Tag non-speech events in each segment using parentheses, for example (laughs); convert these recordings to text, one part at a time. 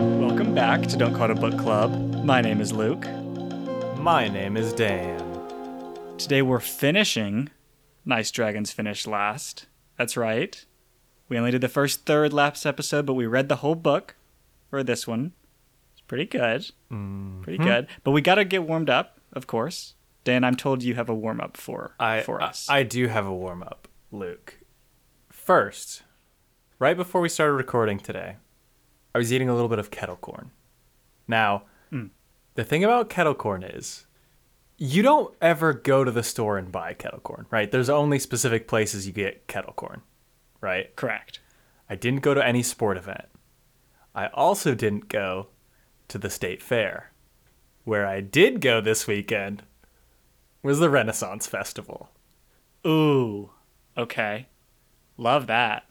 Welcome back to Don't Call It a Book Club. My name is Luke. My name is Dan. Today we're finishing Nice Dragons Finished Last. That's right. We only did the first third last episode, but we read the whole book for this one. It's pretty good. Pretty mm-hmm. good. But we got to get warmed up, of course. Dan, I'm told you have a warm up for I, for us. I, I do have a warm up, Luke. First, right before we started recording today, I was eating a little bit of kettle corn. Now, hmm. the thing about kettle corn is you don't ever go to the store and buy kettle corn, right? There's only specific places you get kettle corn, right? Correct. I didn't go to any sport event. I also didn't go to the state fair. Where I did go this weekend was the Renaissance Festival. Ooh. Okay. Love that.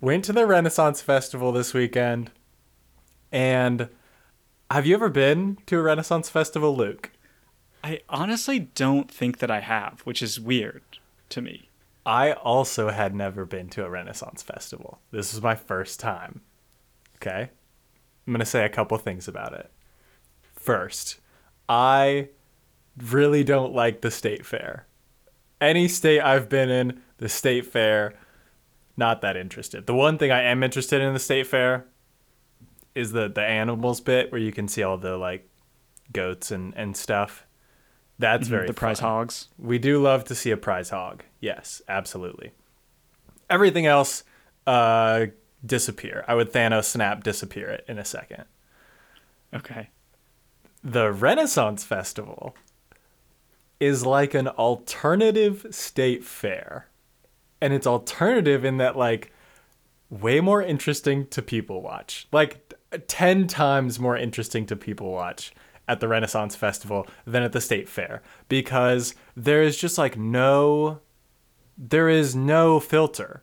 Went to the Renaissance Festival this weekend. And have you ever been to a Renaissance Festival, Luke? I honestly don't think that I have, which is weird to me. I also had never been to a Renaissance Festival. This was my first time. Okay? I'm going to say a couple things about it. First, I really don't like the state fair. Any state I've been in, the state fair, not that interested. The one thing I am interested in the state fair is the the animals bit where you can see all the like goats and and stuff. That's very the prize fun. hogs. We do love to see a prize hog. Yes, absolutely. Everything else, uh, disappear. I would Thanos snap disappear it in a second. Okay. The Renaissance Festival is like an alternative state fair. And it's alternative in that like way more interesting to people watch. Like 10 times more interesting to people watch at the Renaissance Festival than at the state fair because there is just like no there is no filter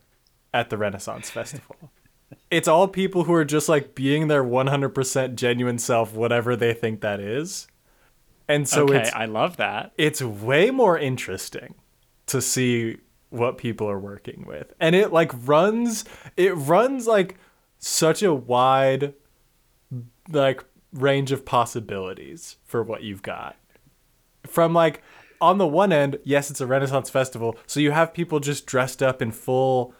at the Renaissance Festival. (laughs) it's all people who are just like being their 100% genuine self whatever they think that is. And so okay, it's I love that. it's way more interesting to see what people are working with and it like runs it runs like such a wide like range of possibilities for what you've got. From like on the one end yes it's a renaissance festival so you have people just dressed up in full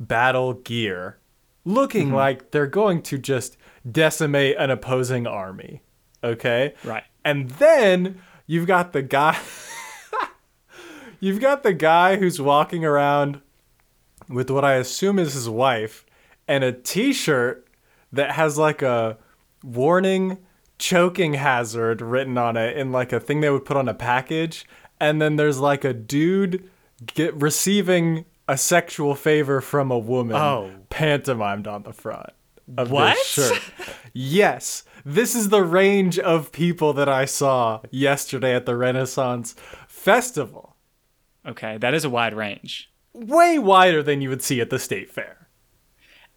battle gear looking mm-hmm. like they're going to just decimate an opposing army okay? Right. and then you've got the guy (laughs) you've got the guy who's walking around with what I assume is his wife and a t-shirt that has like a warning choking hazard written on it in like a thing they would put on a package and then there's like a dude get receiving a sexual favor from a woman Oh. pantomimed on the front of What? this shirt. yes, this is the range of people that I saw yesterday at the Renaissance Festival. Okay, that is a wide range. Way wider than you would see at the state fair.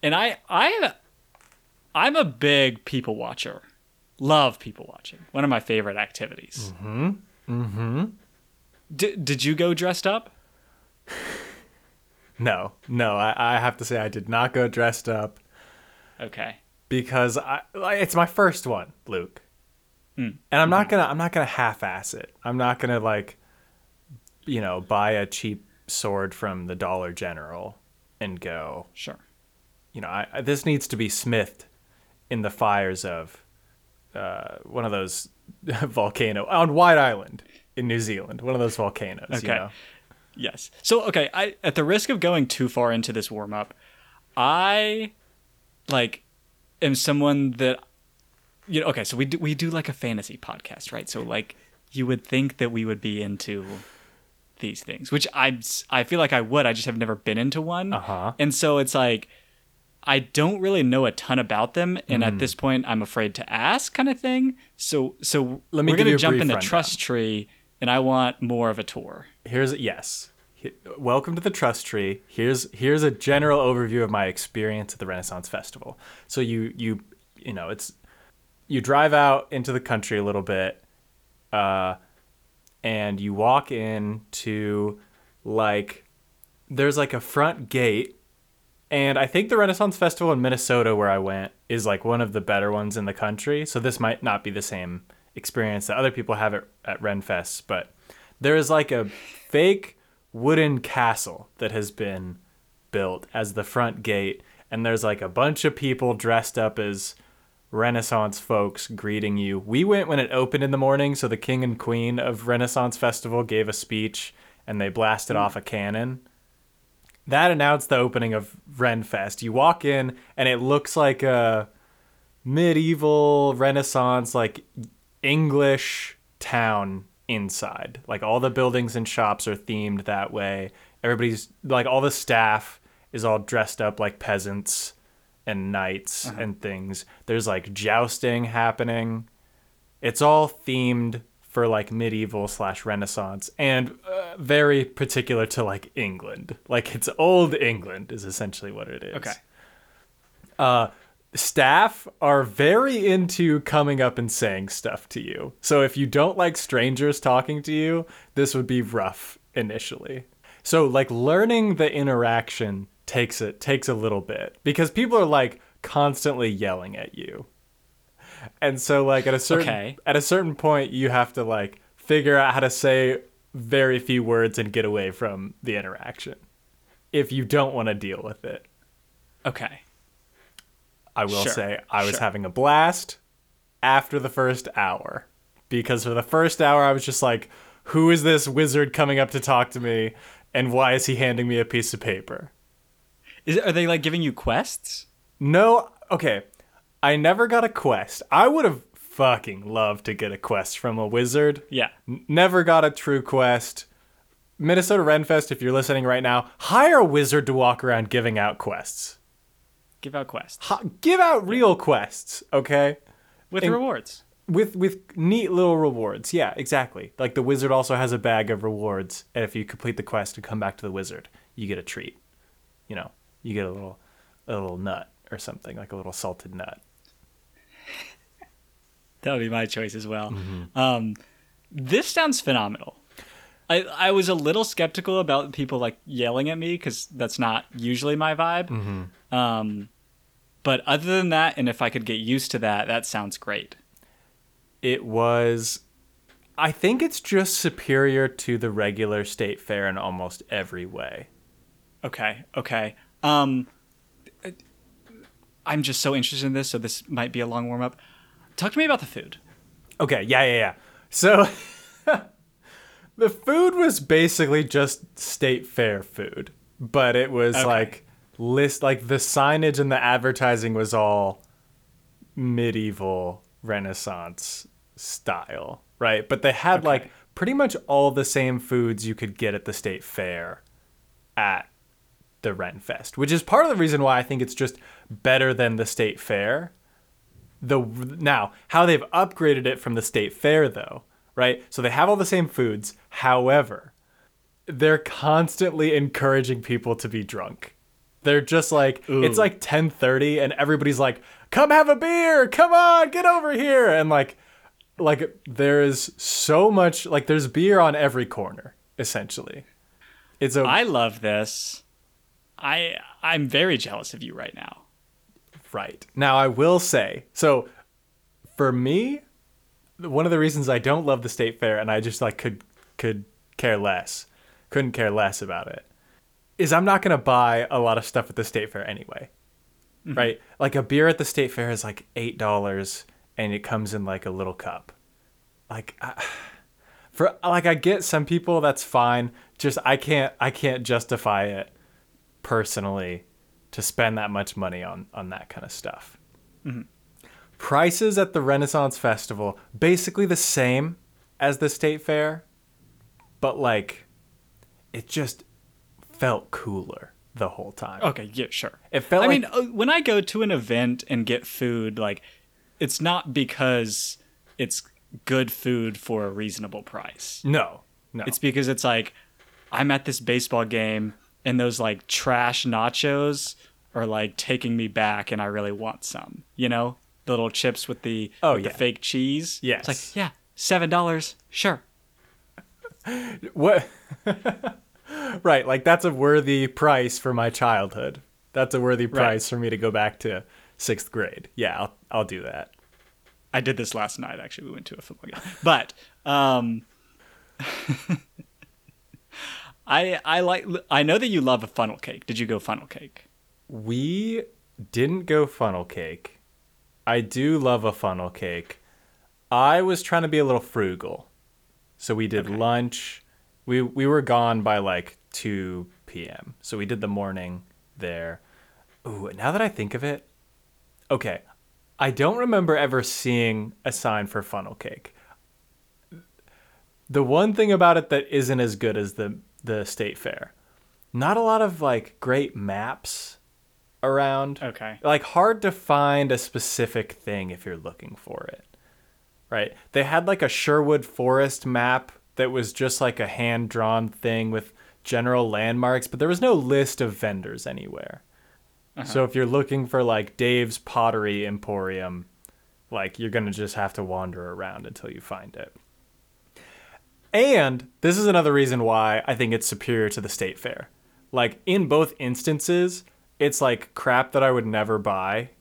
And I I I'm a big people watcher. Love people watching. One of my favorite activities. Mm-hmm. Mm-hmm. D- did you go dressed up? (laughs) No, no, I, I have to say I did not go dressed up Okay. because I it's my first one, Luke. And I'm not gonna I'm not gonna half-ass it. I'm not gonna like, you know, buy a cheap sword from the Dollar General and go. Sure. You know, I, I, this needs to be smithed in the fires of uh, one of those (laughs) volcano on White Island in New Zealand. One of those volcanoes. You Okay. know? Yes. So okay, I at the risk of going too far into this warm up, I like am someone that you know, okay, so we do we do like a fantasy podcast, right? So like you would think that we would be into these things, which I I feel like I would. I just have never been into one. Uh-huh. And so it's like I don't really know a ton about them, and Hmm. at this point, I'm afraid to ask, kind of thing. So, so Let me we're gonna jump in the. Trust Tree, and I want more of a tour. Here's yes. Welcome to the Trust Tree. Here's here's a general overview of my experience at the Renaissance Festival. So you you you know it's you drive out into the country a little bit, uh, and you walk in to like there's like a front gate And I think the Renaissance Festival in Minnesota, where I went, is like one of the better ones in the country. So this might not be the same experience that other people have at, at Renfest, but there is like a fake wooden castle that has been built as the front gate. And there's like a bunch of people dressed up as Renaissance folks greeting you. We went when it opened in the morning, so the king and queen of Renaissance Festival gave a speech and they blasted hmm. off a cannon. That announced the opening of Renfest. You walk in and it looks like a medieval Renaissance, like English town inside. Like all the buildings and shops are themed that way. Everybody's like all the staff is all dressed up like peasants and knights uh-huh. and things. There's like jousting happening. It's all themed for like medieval slash Renaissance and uh, very particular to like England. Like it's old England is essentially what it is. Okay. Uh, staff are very into coming up and saying stuff to you. So if you don't like strangers talking to you, this would be rough initially. So like learning the interaction takes it takes a little bit because people are like constantly yelling at you. And so like at a certain Okay. at a certain point you have to like figure out how to say very few words and get away from the interaction if you don't want to deal with it. Okay. I will Sure, say I was sure. having a blast after the first hour because for the first hour I was just like, who is this wizard coming up to talk to me and why is he handing me a piece of paper? Is are they like giving you quests? No, okay. I never got a quest. I would have fucking loved to get a quest from a wizard. Yeah. N- Never got a true quest. Minnesota Renfest, if you're listening right now, hire a wizard to walk around giving out quests. Give out quests Ha- give out real quests, okay? with and- rewards. with with neat little rewards. Yeah, exactly. Like the wizard also has a bag of rewards, and if you complete the quest and come back to the wizard, you get a treat. You know, you get a little a little nut or something like a little salted nut. That would be my choice as well. Mm-hmm. Um, this sounds phenomenal. I I was a little skeptical about people like yelling at me because that's not usually my vibe. Mm-hmm. Um, but other than that, and if I could get used to that, that sounds great. It was I think it's just superior to the regular state fair in almost every way. Okay, okay. Um, I'm just so interested in this, so this might be a long warm up. Talk to me about the food. Okay, yeah, yeah, yeah. So (laughs) the food was basically just state fair food, but it was Okay. like list like the signage and the advertising was all medieval renaissance style, right? But they had Okay. like pretty much all the same foods you could get at the state fair at the Renfest, which is part of the reason why I think it's just better than the state fair the now how they've upgraded it from the state fair though right so they have all the same foods however they're constantly encouraging people to be drunk they're just like it's Ooh. like 10:30 and everybody's like come have a beer come on get over here and like like there is so much like there's beer on every corner essentially it's a I love this. I I'm very jealous of you right now. Right. Now, I will say, so for me, one of the reasons I don't love the state fair and I just like could could care less, couldn't care less about it, is I'm not going to buy a lot of stuff at the state fair anyway. Mm-hmm. Right? Like a beer at the state fair is like $8 and it comes in like a little cup. Like I, (sighs) for like I get some people that's fine, just I can't I can't justify it personally to spend that much money on on that kind of stuff. Prices at the Renaissance Festival basically the same as the state fair, but like it just felt cooler the whole time. Okay, yeah, sure. It felt I like mean, uh, when I go to an event and get food, like it's not because it's good food for a reasonable price. no, no. It's because it's like I'm at this baseball game and those like trash nachos are like taking me back and I really want some. You know? The little chips with the Oh, with yeah. the fake cheese. Yes. It's like, yeah, seven dollars, sure. (laughs) what (laughs) right, like that's a worthy price for my childhood. That's a worthy price for me to go back to sixth grade. Yeah, I'll I'll do that. I did this last night. Actually, we went to a football game, but um, (laughs) I I like I know that you love a funnel cake. Did you go funnel cake? We didn't go funnel cake. I do love a funnel cake. I was trying to be a little frugal. So we did Okay. lunch. We we were gone by like 2 p.m. So we did the morning there. Ooh, now that I think of it, okay. I don't remember ever seeing a sign for funnel cake. The one thing about it that isn't as good as the the state fair. Not a lot of like great maps around. Okay. Like hard to find a specific thing if you're looking for it. Right? They had like a Sherwood Forest map that was just like a hand drawn thing with general landmarks, but there was no list of vendors anywhere. Uh-huh. So if you're looking for like Dave's Pottery Emporium, like you're going to just have to wander around until you find it. And this is another reason why I think it's superior to the state fair. Like in both instances, it's like crap that I would never buy.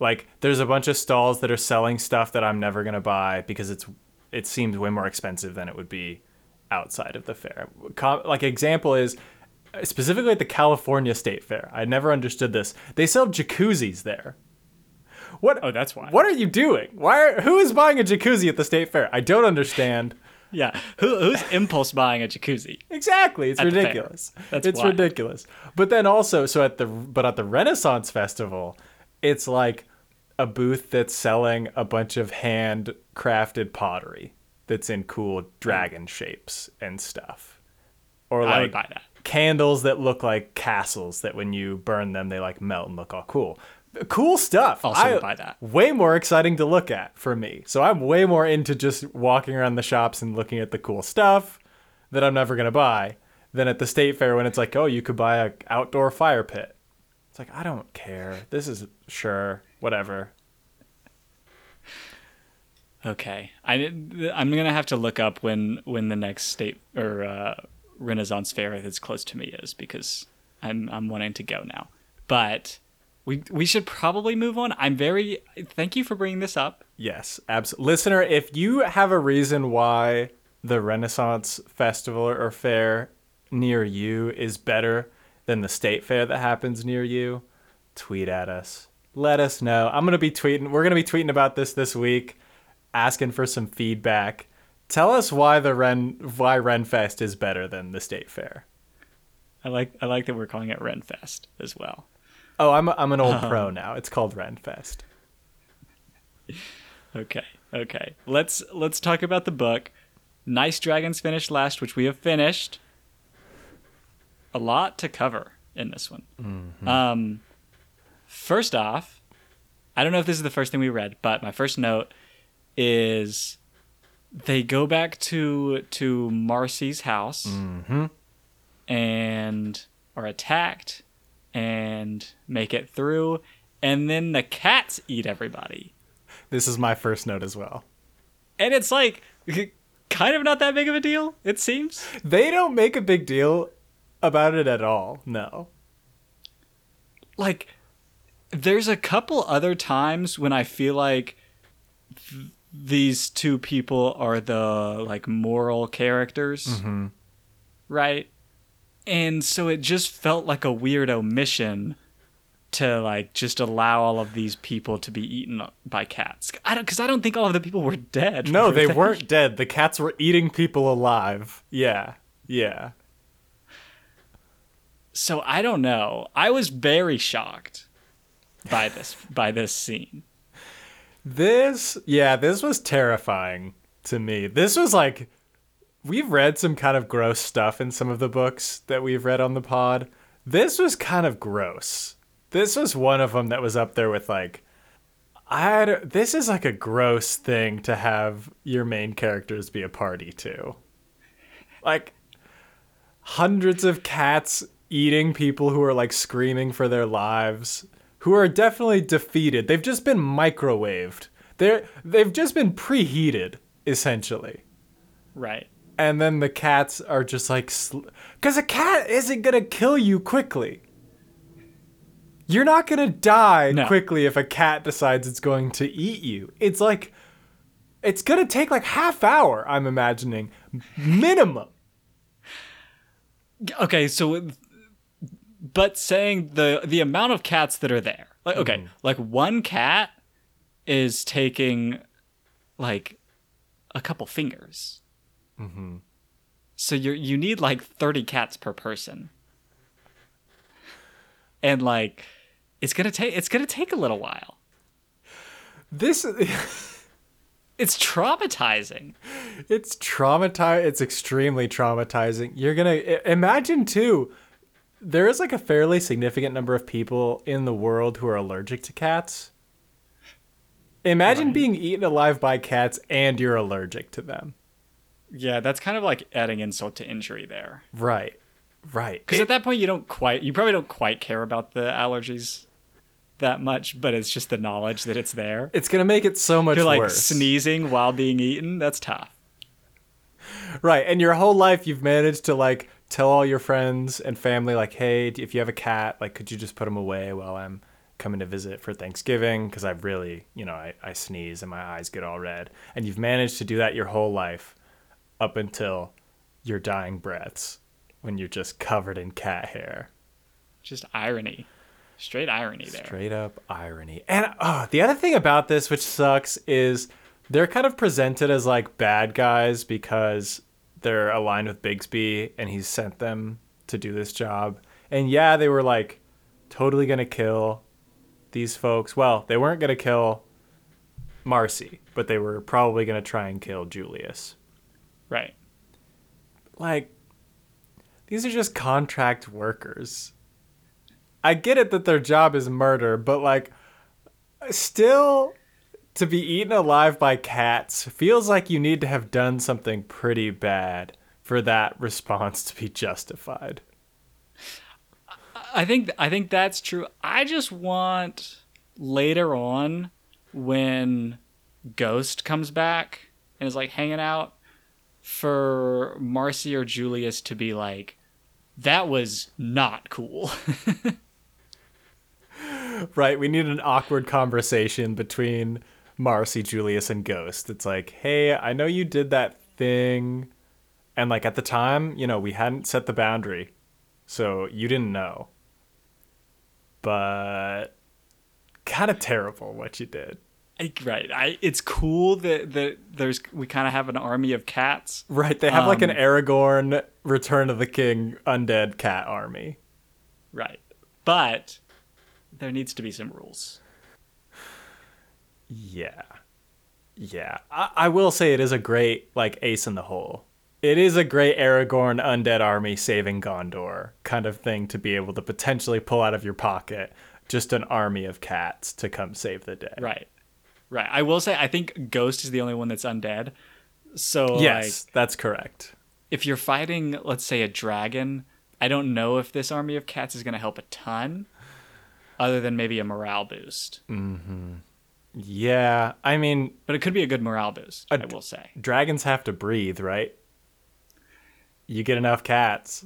Like there's a bunch of stalls that are selling stuff that I'm never going to buy because it's it seems way more expensive than it would be outside of the fair. Com- like example is uh, specifically at the California State Fair. I never understood this. They sell jacuzzis there. What Oh, that's why. What are you doing? Why are, who is buying a jacuzzi at the state fair? I don't understand. Yeah. Who who's impulse buying a jacuzzi? Exactly. It's At ridiculous. That's it's why. ridiculous. But then also, so at the but at the Renaissance Festival, it's like a booth that's selling a bunch of handcrafted pottery that's in cool dragon shapes and stuff. Or I would like buy that. candles that look like castles that when you burn them they like melt and look all cool. Cool stuff. Also I- buy that. Way more exciting to look at for me. So I'm way more into just walking around the shops and looking at the cool stuff that I'm never gonna buy than at the state fair when it's like, oh, you could buy a outdoor fire pit. It's like I don't care. This is sure whatever. Okay. I I'm gonna have to look up when when the next state or uh, Renaissance fair that's close to me is because I'm I'm wanting to go now. But we we should probably move on. I'm very thank you for bringing this up. Yes, absolutely. Listener, if you have a reason why the Renaissance Festival or fair near you is better than the state fair that happens near you, tweet at us. Let us know. I'm going to be tweeting. We're going to be tweeting about this this week, asking for some feedback. Tell us why the Ren why Renfest is better than the state fair. I like I like that we're calling it Renfest as well. Oh, I'm a, I'm an old (laughs) pro now. It's called Renfest. Okay. Okay. Let's let's talk about the book. Nice Dragons finished last, which we have finished. A lot to cover in this one. Um, first off, I don't know if this is the first thing we read, but my first note is they go back to to Marcy's house and are attacked and make it through, and then the cats eat everybody. This is my first note as well. And it's like (laughs) kind of not that big of a deal, it seems. They don't make a big deal about it at all. No. Like there's a couple other times when I feel like th- these two people are the like moral characters. Mm-hmm. Right? And so it just felt like a weird omission to like just allow all of these people to be eaten by cats. I don't cuz I don't think all of the people were dead. No, were they weren't dead. The cats were eating people alive. Yeah. Yeah. So I don't know. I was very shocked by this by this scene. This, yeah, this was terrifying to me. This was like, we've read some kind of gross stuff in some of the books that we've read on the pod. This was kind of gross. This was one of them that was up there with like, I don't- this is like a gross thing to have your main characters be a party to. Like hundreds of cats eating people who are like screaming for their lives, who are definitely defeated. They've just been microwaved. They're they've just been preheated essentially. Right. And then the cats are just like cuz a cat isn't going to kill you quickly. You're not going to die No. quickly if a cat decides it's going to eat you. It's like it's going to take like half hour, I'm imagining, minimum. okay so but saying the the amount of cats that are there like okay mm-hmm. like one cat is taking like a couple fingers mm-hmm. so you you need like 30 cats per person and like it's gonna take it's gonna take a little while This (laughs) it's traumatizing it's traumatizing. It's extremely traumatizing. You're going to imagine too there is like a fairly significant number of people in the world who are allergic to cats. Imagine being eaten alive by cats and you're allergic to them. Yeah that's kind of like adding insult to injury there Right. Right. Because at that point, you don't quite, you probably don't quite care about the allergies that much, but it's just the knowledge that it's there. it's going to make it so much You're like worse. sneezing while being eaten. That's tough. Right. And your whole life you've managed to like tell all your friends and family like, "Hey, if you have a cat, like could you just put him away while I'm coming to visit for Thanksgiving because I really, you know, I, I sneeze and my eyes get all red." And you've managed to do that your whole life up until your dying breaths when you're just covered in cat hair. Just irony, straight irony there. Straight up irony. And oh, the other thing about this, which sucks, is they're kind of presented as like bad guys because they're aligned with Bixby and he's sent them to do this job. And yeah, they were like totally going to kill these folks. Well, they weren't going to kill Marcy, but they were probably going to try and kill Julius. Right. Like, these are just contract workers. I get it that their job is murder, but like, still, to be eaten alive by cats feels like you need to have done something pretty bad for that response to be justified. I think I think that's true. I just want later on when Ghost comes back and is like hanging out for Marcy or Julius to be like, that was not cool. (laughs) Right, we need an awkward conversation between Marcy, Julius, and Ghost. It's like, hey, I know you did that thing. And like at the time, you know, we hadn't set the boundary. So you didn't know. But kind of terrible what you did. Right. I it's cool that that there's we kind of have an army of cats. Right, they have like an Um, Aragorn Return of the King undead cat army. Right. But there needs to be some rules. Yeah. Yeah. I, I will say it is a great, like, ace in the hole. It is a great Aragorn undead army saving Gondor kind of thing to be able to potentially pull out of your pocket just an army of cats to come save the day. Right. Right. I will say I think Ghost is the only one that's undead. So Yes, like that's correct. if you're fighting let's say a dragon, I don't know if this army of cats is going to help a ton other than maybe a morale boost. Mm-hmm. Yeah, I mean, But it could be a good morale boost, I will say. dragons have to breathe, right? You get enough cats,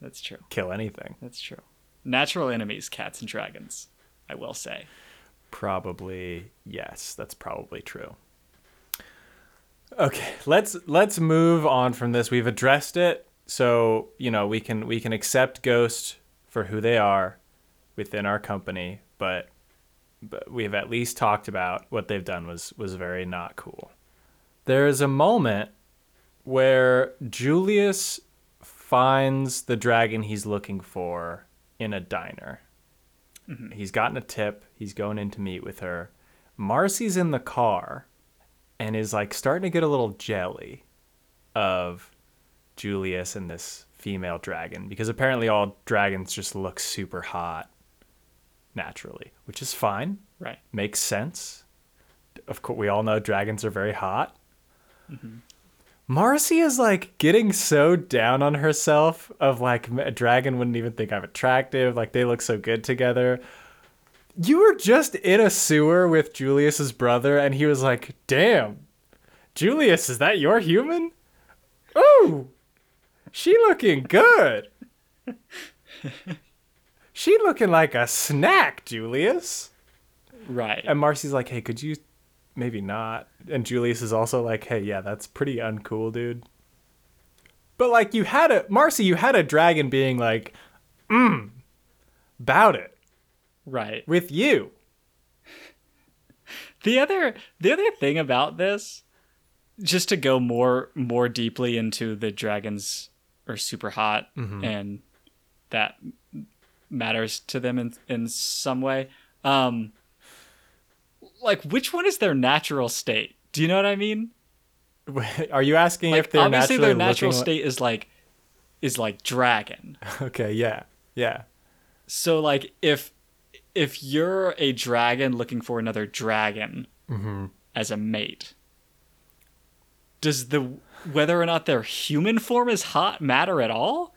That's true. kill anything. That's true. Natural enemies, cats and dragons, I will say. Probably yes, that's probably true. Okay, let's let's move on from this. We've addressed it, so you know we can we can accept Ghost for who they are within our company, but but we've at least talked about what they've done was was very not cool. There is a moment where Julius finds the dragon he's looking for in a diner. Mm-hmm. He's gotten a tip. He's going in to meet with her. Marcy's in the car and is like starting to get a little jelly of Julius and this female dragon because apparently all dragons just look super hot naturally, which is fine. Right. Makes sense. Of course, we all know dragons are very hot. Mm-hmm. Marcy is like getting so down on herself of like a dragon wouldn't even think I'm attractive. Like they look so good together. You were just in a sewer with Julius's brother, and he was like, "Damn, Julius, is that your human? Ooh, she looking good." (laughs) she looking like a snack, Julius. Right. And Marcy's like, hey, could you maybe not? And Julius is also like, hey, yeah, that's pretty uncool, dude. But like, you had a Marcy, you had a dragon being like, mm, about it right. with you. The other the other thing about this, just to go more more deeply into the dragons are super hot and that matters to them in in some way. Um like which one is their natural state? Do you know what I mean? (laughs) Are you asking Like if they're obviously naturally their natural state is like is like dragon. (laughs) Okay, yeah, yeah. So like if if you're a dragon looking for another dragon mm-hmm. as a mate, does the whether or not their human form is hot matter at all?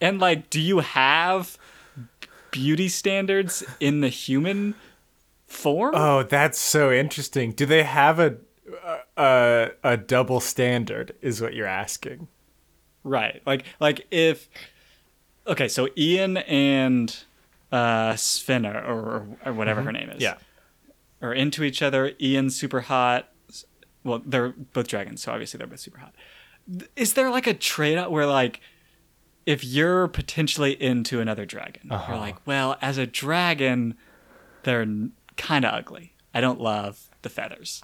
And like, do you have beauty standards in the human form? Oh, that's so interesting. Do they have a a a double standard? Is what you're asking? Right. Like like if okay, so Ian and uh Svena or, or whatever her name is. Yeah. Are into each other. Ian's super hot. Well, they're both dragons, so obviously they're both super hot. Is there like a trade out where like if you're potentially into another dragon, Uh-huh. you're like, well, as a dragon, they're kind of ugly. I don't love the feathers.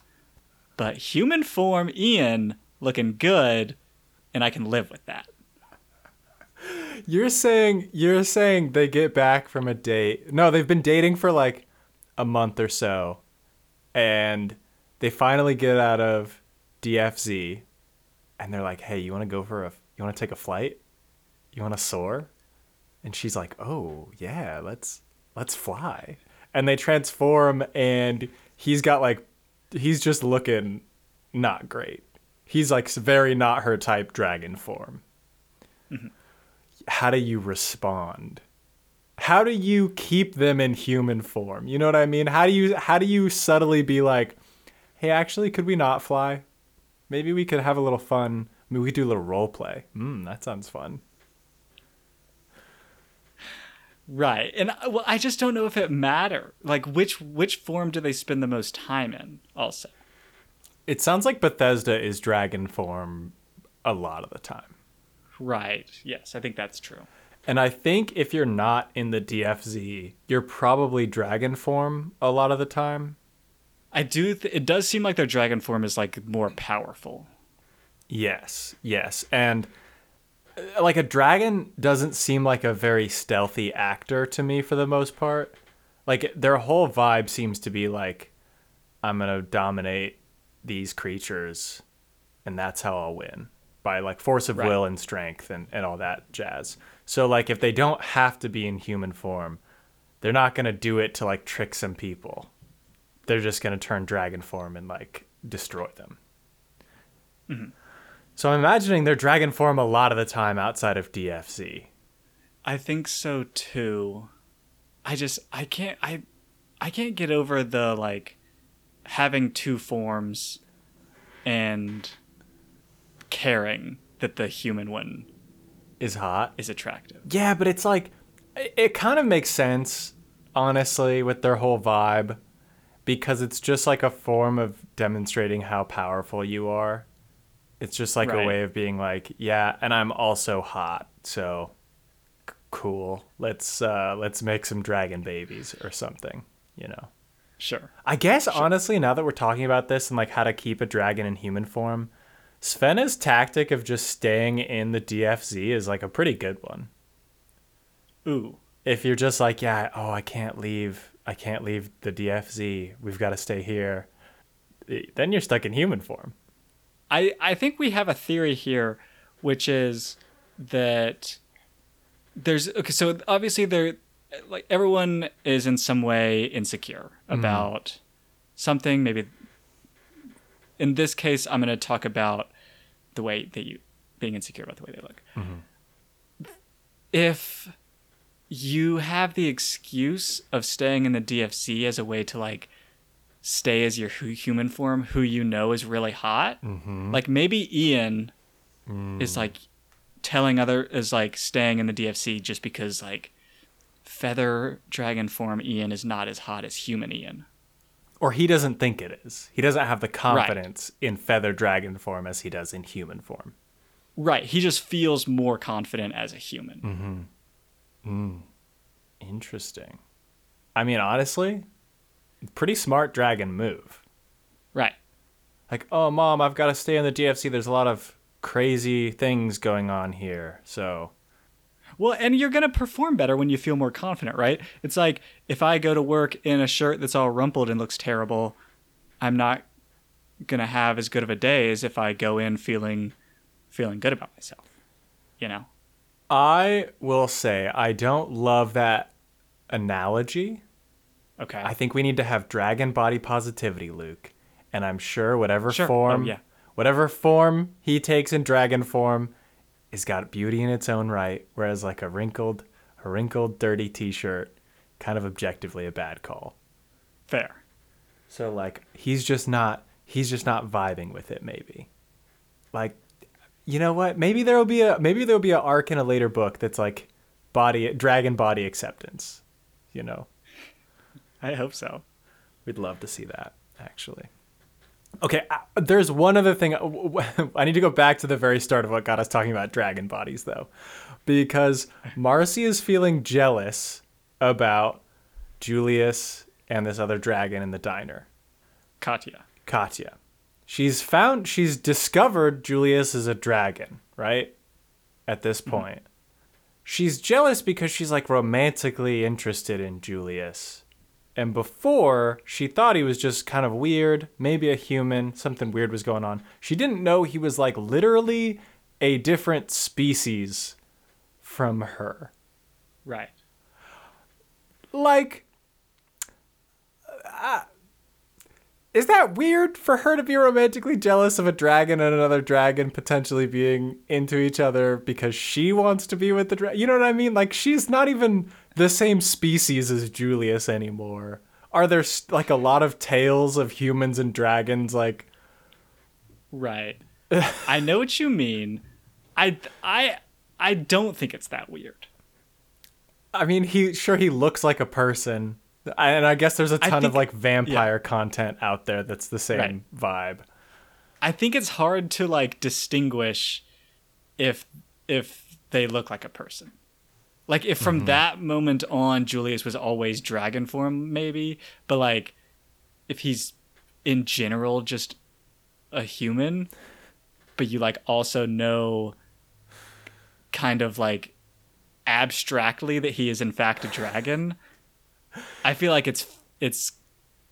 But human form Ian looking good, and I can live with that. You're saying you're saying they get back from a date. No, they've been dating for like a month or so, and they finally get out of DFZ, and they're like, "Hey, you want to go for a? You want to take a flight? You want to soar?" And she's like, "Oh yeah, let's let's fly." And they transform, and he's got like, he's just looking not great. He's like very not her type dragon form how do you respond? How do you keep them in human form? You know what I mean? How do you how do you subtly be like, "Hey, actually, could we not fly? Maybe we could have a little fun. Maybe we could do a little role play. Hmm, that sounds fun." Right. And I- well, I just don't know if it matter. Like which which form do they spend the most time in also? It sounds like Bethesda is dragon form a lot of the time. Right. Yes, I think that's true. And I think if you're not in the DFZ, you're probably dragon form a lot of the time. I do th- it does seem like their dragon form is like more powerful. Yes, yes. And uh, like a dragon doesn't seem like a very stealthy actor to me for the most part. Like their whole vibe seems to be like I'm going to dominate these creatures and that's how I'll win by like force of Right. will and strength and, and all that jazz. So like if they don't have to be in human form, they're not going to do it to like trick some people. They're just going to turn dragon form and like destroy them. Mm-hmm. So I'm imagining they're dragon form a lot of the time outside of DFZ. I think so too. I just I can't I I can't get over the like having two forms and caring that the human one Is hot. is attractive. Yeah, but it's like it, it kind of makes sense, honestly, with their whole vibe, because it's just like a form of demonstrating how powerful you are. It's just like a way of being like, yeah, and I'm also hot, so c- cool. Let's uh let's make some dragon babies or something, you know. Sure. I guess honestly, now that we're talking about this and like how to keep a dragon in human form, Svena's tactic of just staying in the DFZ is like a pretty good one. Ooh. If you're just like, yeah, oh, I can't leave, I can't leave the DFZ. We've got to stay here. Then you're stuck in human form. I I think we have a theory here, which is that there's okay. So obviously there, like everyone is in some way insecure mm-hmm. about something. Maybe in this case, I'm going to talk about the way that you being insecure about the way they look. Mm-hmm. If you have the excuse of staying in the DFZ as a way to like stay as your human form who you know is really hot mm-hmm. like maybe ian is mm. like telling other is like staying in the dfz just because like feather dragon form Ian is not as hot as human Ian. Or he doesn't think it is. He doesn't have the confidence in feather dragon form as he does in human form. Right. He just feels more confident as a human. Mm-hmm. Mm. interesting. I mean, honestly, pretty smart dragon move. Right. Like, oh, mom, I've got to stay in the DFZ. There's a lot of crazy things going on here. So, Well, and you're going to perform better when you feel more confident, right? It's like if I go to work in a shirt that's all rumpled and looks terrible, I'm not going to have as good of a day as if I go in feeling feeling good about myself. You know. I will say I don't love that analogy. Okay. I think we need to have dragon body positivity, Luke. And I'm sure whatever Sure. Oh, form, Oh, yeah. whatever form he takes in dragon form, has got beauty in its own right. Whereas like a wrinkled, a wrinkled, dirty T-shirt, kind of objectively a bad call. Fair. So like he's just not, he's just not vibing with it. Maybe, like, you know what? Maybe there will be a maybe there will be an arc in a later book that's like body dragon body acceptance. You know. I hope so. We'd love to see that, actually. Okay, uh, there's one other thing. (laughs) I need to go back to the very start of what got us talking about dragon bodies, though, because Marcy is feeling jealous about Julius and this other dragon in the diner, Katya. Katya. She's found, she's discovered Julius is a dragon, right? At this point. She's jealous because she's like romantically interested in Julius. And before, she thought he was just kind of weird, maybe a human, something weird was going on. She didn't know he was like literally a different species from her. Right. Like, uh, is that weird for her to be romantically jealous of a dragon and another dragon potentially being into each other because she wants to be with the dragon? You know what I mean? Like, she's not even the same species as Julius anymore. Are there like a lot of tales of humans and dragons? Like, Right. (laughs) I know what you mean. I I I don't think it's that weird. I mean, he sure he looks like a person, and I guess there's a ton of like vampire content out there that's the same vibe. I think it's hard to like distinguish if if they look like a person. Like if from mm-hmm. that moment on Julius was always dragon form maybe, but like if he's in general just a human, but you like also know kind of like abstractly that he is in fact a dragon, I feel like it's it's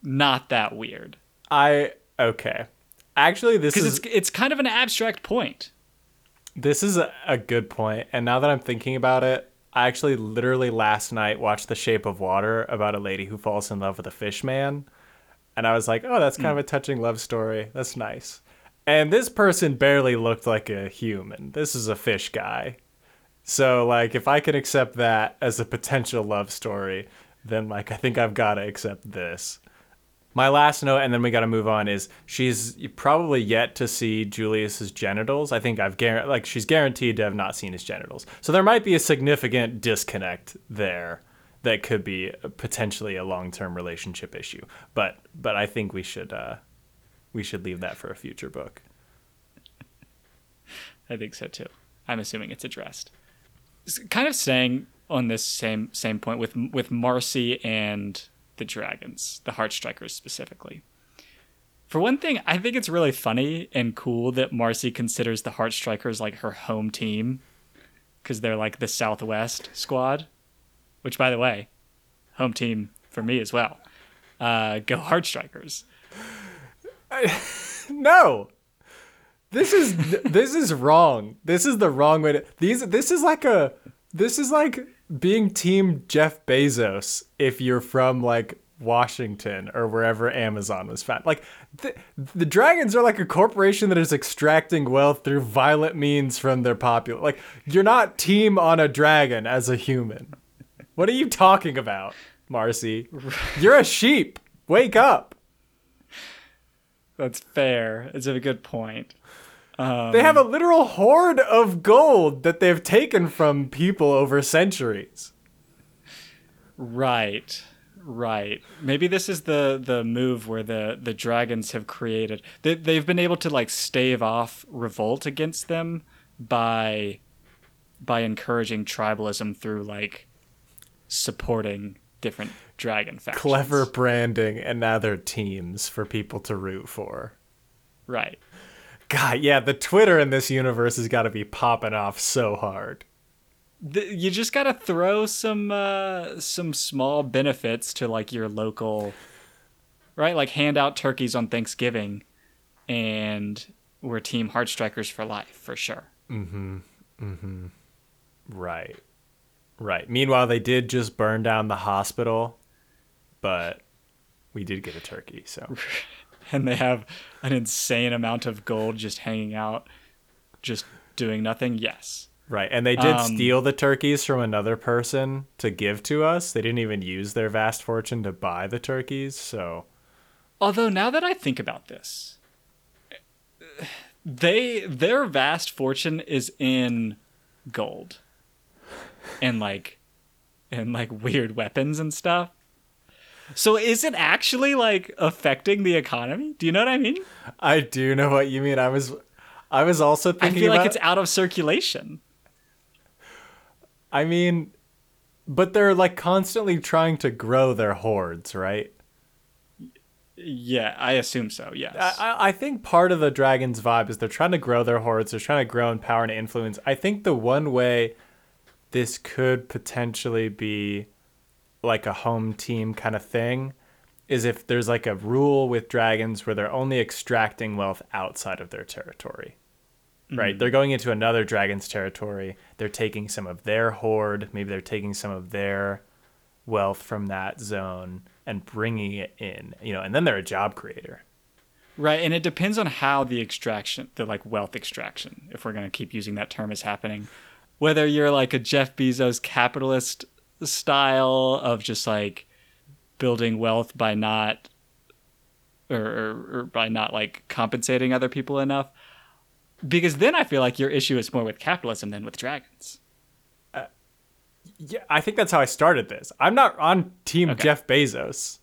not that weird. I okay. Actually, this is it's it's kind of an abstract point. this is a, a good. And now that I'm thinking about it, I actually literally last night watched The Shape of Water about a lady who falls in love with a fish man. And I was like, oh, that's kind of a touching love story. That's nice. And this person barely looked like a human. This is a fish guy. So, like, if I can accept that as a potential love story, then, like, I think I've got to accept this. My last note, and then we got to move on, is she's probably yet to see Julius's genitals. I think I've guaranteed, like, she's guaranteed to have not seen his genitals. So there might be a significant disconnect there that could be potentially a long-term relationship issue. But, but I think we should, uh, we should leave that for a future book. (laughs) I think so too. I'm assuming it's addressed. S- Kind of staying on this same same point with with Marcy and the dragons, the Heartstrikers specifically. For one thing, I think it's really funny and cool that Marcy considers the Heartstrikers like her home team because they're like the Southwest squad, which, by the way, home team for me as well. Uh, go Heartstrikers. (laughs) No. This is this is wrong. This is the wrong way to these this is like a this is like being team Jeff Bezos if you're from like Washington or wherever Amazon was found. Like the, the dragons are like a corporation that is extracting wealth through violent means from their populace. Like you're not team on a dragon as a human. What are you talking about, Marcy? (laughs) You're a sheep. Wake up. That's fair. It's a good point. They have a um, literal hoard of gold that they've taken from people over centuries. Right. Right. Maybe this is the the move where the the dragons have created they they've been able to like stave off revolt against them by by encouraging tribalism through like supporting different dragon factions. Clever branding, and now they're teams for people to root for. Right. God, yeah, the Twitter in this universe has got to be popping off so hard. The, you just gotta throw some uh, some small benefits to like your local, right? Like hand out turkeys on Thanksgiving, and we're Team Heartstrikers for life for sure. Mm-hmm. Mm-hmm. Right. Right. Meanwhile, they did just burn down the hospital, but we did get a turkey, so. (laughs) and they have an insane amount of gold just hanging out, just doing nothing. Yes. Right. And they did Um, steal the turkeys from another person to give to us. They didn't even use their vast fortune to buy the turkeys, so. Although now that I think about this, they their vast fortune is in gold and like and like weird weapons and stuff. So is it actually like affecting the economy? Do you know what I mean? I do know what you mean. I was I was also I thinking feel like it's out of circulation. I mean, but they're like constantly trying to grow their hoards, right? Yeah, I assume so. Yes. I, I- I think part of the Dragons vibe is they're trying to grow their hoards, they're trying to grow in power and influence. I think the one way this could potentially be like a home team kind of thing is if there's like a rule with dragons where they're only extracting wealth outside of their territory. Right? Mm-hmm. They're going into another dragon's territory. They're taking some of their hoard, maybe they're taking some of their wealth from that zone and bringing it in, you know, and then they're a job creator. Right, and it depends on how the extraction, the like wealth extraction, if we're going to keep using that term, is happening. Whether you're like a Jeff Bezos capitalist style of just like building wealth by not, or, or, or by not like compensating other people enough, because then I feel like your issue is more with capitalism than with dragons. Uh, yeah, I think that's how I started this. I'm not on team Okay. Jeff Bezos.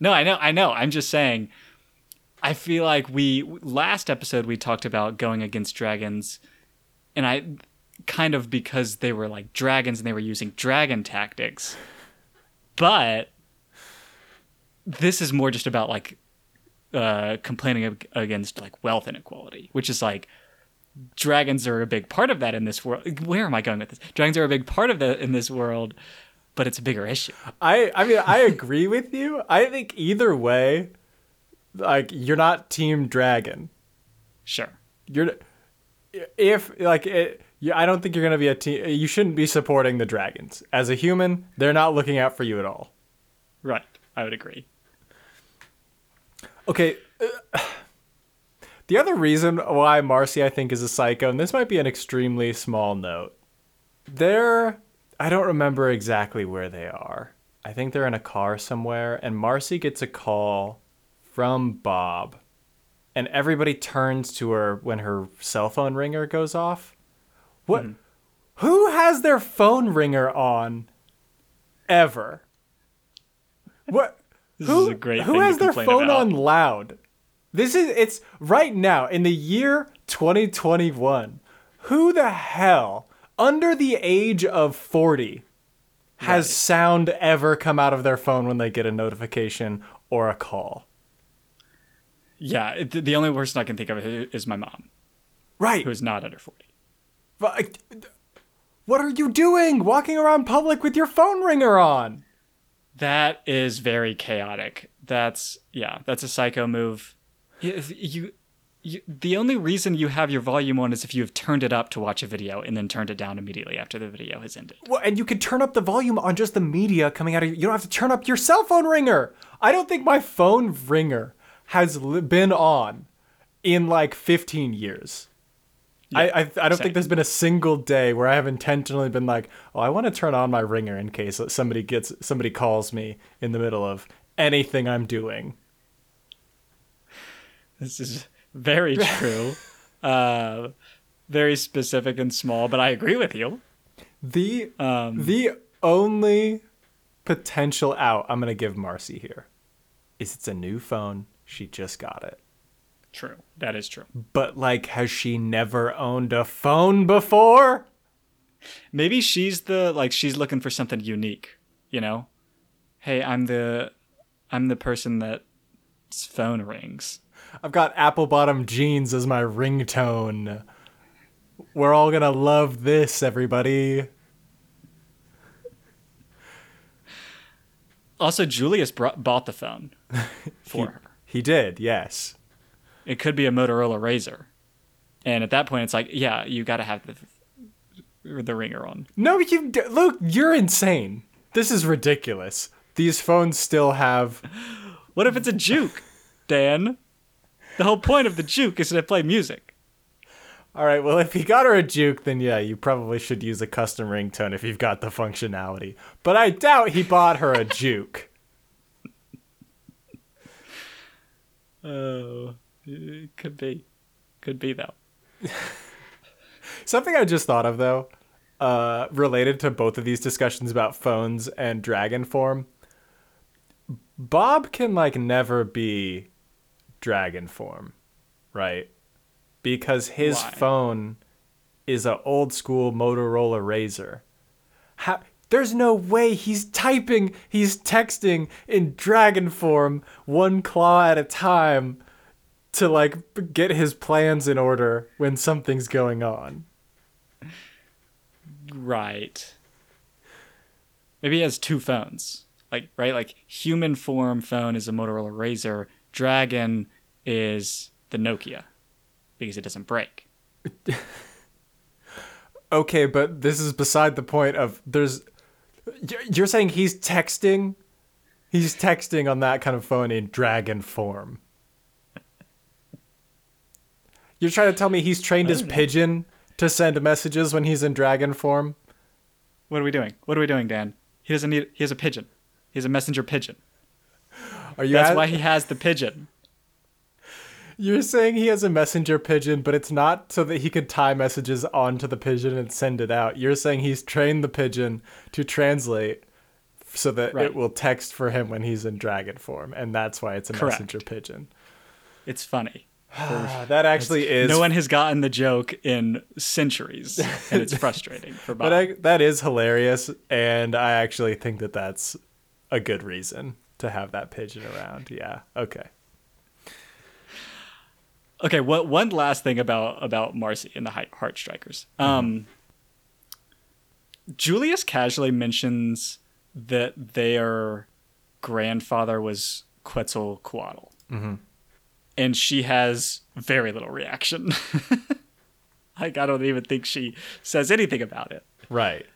No, I know, I know. I'm just saying. I feel like we last episode we talked about going against dragons, and I kind of because they were like dragons and they were using dragon tactics, but this is more just about like uh, complaining against like wealth inequality, which is like dragons are a big part of that in this world. Where am I going with this? Dragons are a big part of that in this world, but it's a bigger issue. I I mean I agree with you. I think either way, like you're not team dragon. Sure. You're if like it, yeah, I don't think you're gonna be a team. You shouldn't be supporting the dragons as a human. They're not looking out for you at all. Right. I would agree. Okay. uh, (sighs) the other reason why Marci I think is a psycho, and this might be an extremely small note. They're I don't remember exactly where they are. I think they're in a car somewhere, and Marci gets a call from Bob, and everybody turns to her when her cell phone ringer goes off. What? Mm-hmm. Who has their phone ringer on? Ever? What? This who, is a great Who has their phone about. on loud? This is it's right now in the year 2021. Who the hell under the age of 40 has Right. sound ever come out of their phone when they get a notification or a call? Yeah, it, the only person I can think of is my mom, Right. who is not under 40. But, What are you doing walking around public with your phone ringer on? That is very chaotic. That's yeah, that's a psycho move. You, you, you, the only reason you have your volume on is if you have turned it up to watch a video and then turned it down immediately after the video has ended. Well, and you can turn up the volume on just the media coming out of you. You don't have to turn up your cell phone ringer. I don't think my phone ringer has been on in like 15 years. I, I I don't same. think there's been a single day where I have intentionally been like, oh, I want to turn on my ringer in case somebody gets somebody calls me in the middle of anything I'm doing. This is very (laughs) true. uh, very specific and small, but I agree with you. The Um, the only potential out I'm gonna give Marci here is it's a new phone. She just got it. True. That is true. But like, has she never owned a phone before? Maybe she's the like she's looking for something unique, you know? Hey, I'm the I'm the person that's phone rings. I've got apple bottom jeans as my ringtone. We're all gonna love this, everybody. Also, Julius brought, bought the phone (laughs) for her. He did, yes. It could be a Motorola Razr, and at that point, it's like, yeah, you got to have the the ringer on. No, you look. You're insane. This is ridiculous. These phones still have. (laughs) What if it's a juke, Dan? The whole point of the juke is to play music. All right. Well, if he got her a juke, then yeah, you probably should use a custom ringtone if you've got the functionality. But I doubt he bought her a juke. (laughs) Oh, it (laughs) could be, could be though. (laughs) Something I just thought of though, uh, related to both of these discussions about phones and dragon form. Bob can like never be dragon form, right? Because his Why? phone is a old school Motorola Razr. How, there's no way he's typing, he's texting in dragon form, one claw at a time, to like get his plans in order when something's going on. Right. Maybe he has two phones. Like right, like human form phone is a Motorola Razr. Dragon is the Nokia because it doesn't break. (laughs) Okay, but this is beside the point of there's you're- you're saying he's texting he's texting on that kind of phone in dragon form. You're trying to tell me he's trained his know. pigeon to send messages when he's in dragon form? What are we doing? What are we doing, Dan? He doesn't need. He has a pigeon. He has a messenger pigeon. Are you That's a- why he has the pigeon. You're saying he has a messenger pigeon, but it's not so that he could tie messages onto the pigeon and send it out. You're saying he's trained the pigeon to translate so that Right. it will text for him when he's in dragon form, and that's why it's a Correct. messenger pigeon. It's funny. Ah, that actually is. No one has gotten the joke in centuries, and it's (laughs) frustrating for Bob. but I, that is hilarious, and I actually think that that's a good reason to have that pigeon around. Yeah. Okay. Okay, what one last thing about about Marci and the Heartstrikers. Um, Julius casually mentions that their grandfather was Quetzalcoatl, and she has very little reaction. (laughs) like I don't even think she says anything about it. Right.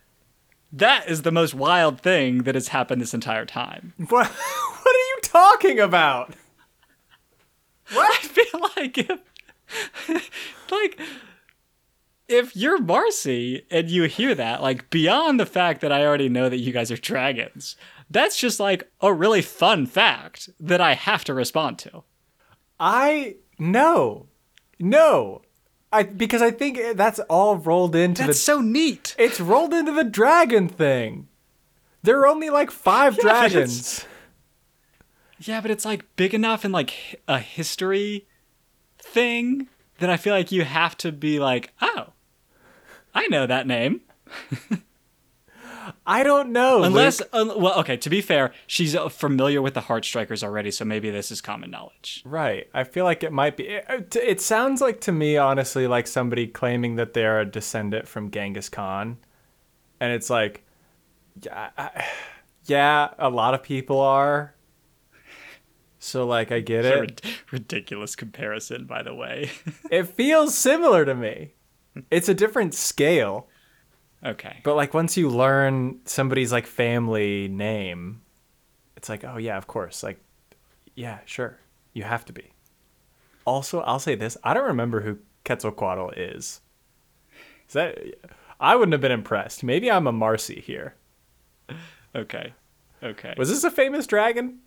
That is the most wild thing that has happened this entire time. (laughs) What? What are you talking about? What? I feel like if, like, if you're Marci and you hear that, like, beyond the fact that I already know that you guys are dragons, that's just like a really fun fact that I have to respond to. I no, no, I because I think that's all rolled into That's the. so neat. It's rolled into the dragon thing. There are only like five (laughs) Yeah, but dragons. Yeah, but it's like big enough in like a history thing that I feel like you have to be like, oh, I know that name. (laughs) I don't know. Unless, un- well, okay, to be fair, she's uh, familiar with the Heartstrikers already, so maybe this is common knowledge. right, I feel like it might be. It, it sounds like to me, honestly, like somebody claiming that they're a descendant from Genghis Khan, and it's like, yeah, I, yeah, a lot of people are. So like, I get (laughs) it. rid- ridiculous comparison, by the way. (laughs) It feels similar to me. It's a different scale. Okay. But like once you learn somebody's like family name, it's like, oh yeah, of course. Like, yeah, sure. You have to be. Also, I'll say this: I don't remember who Quetzalcoatl is. Is that? I wouldn't have been impressed. Maybe I'm a Marci here. Okay. Okay. Was this a famous dragon?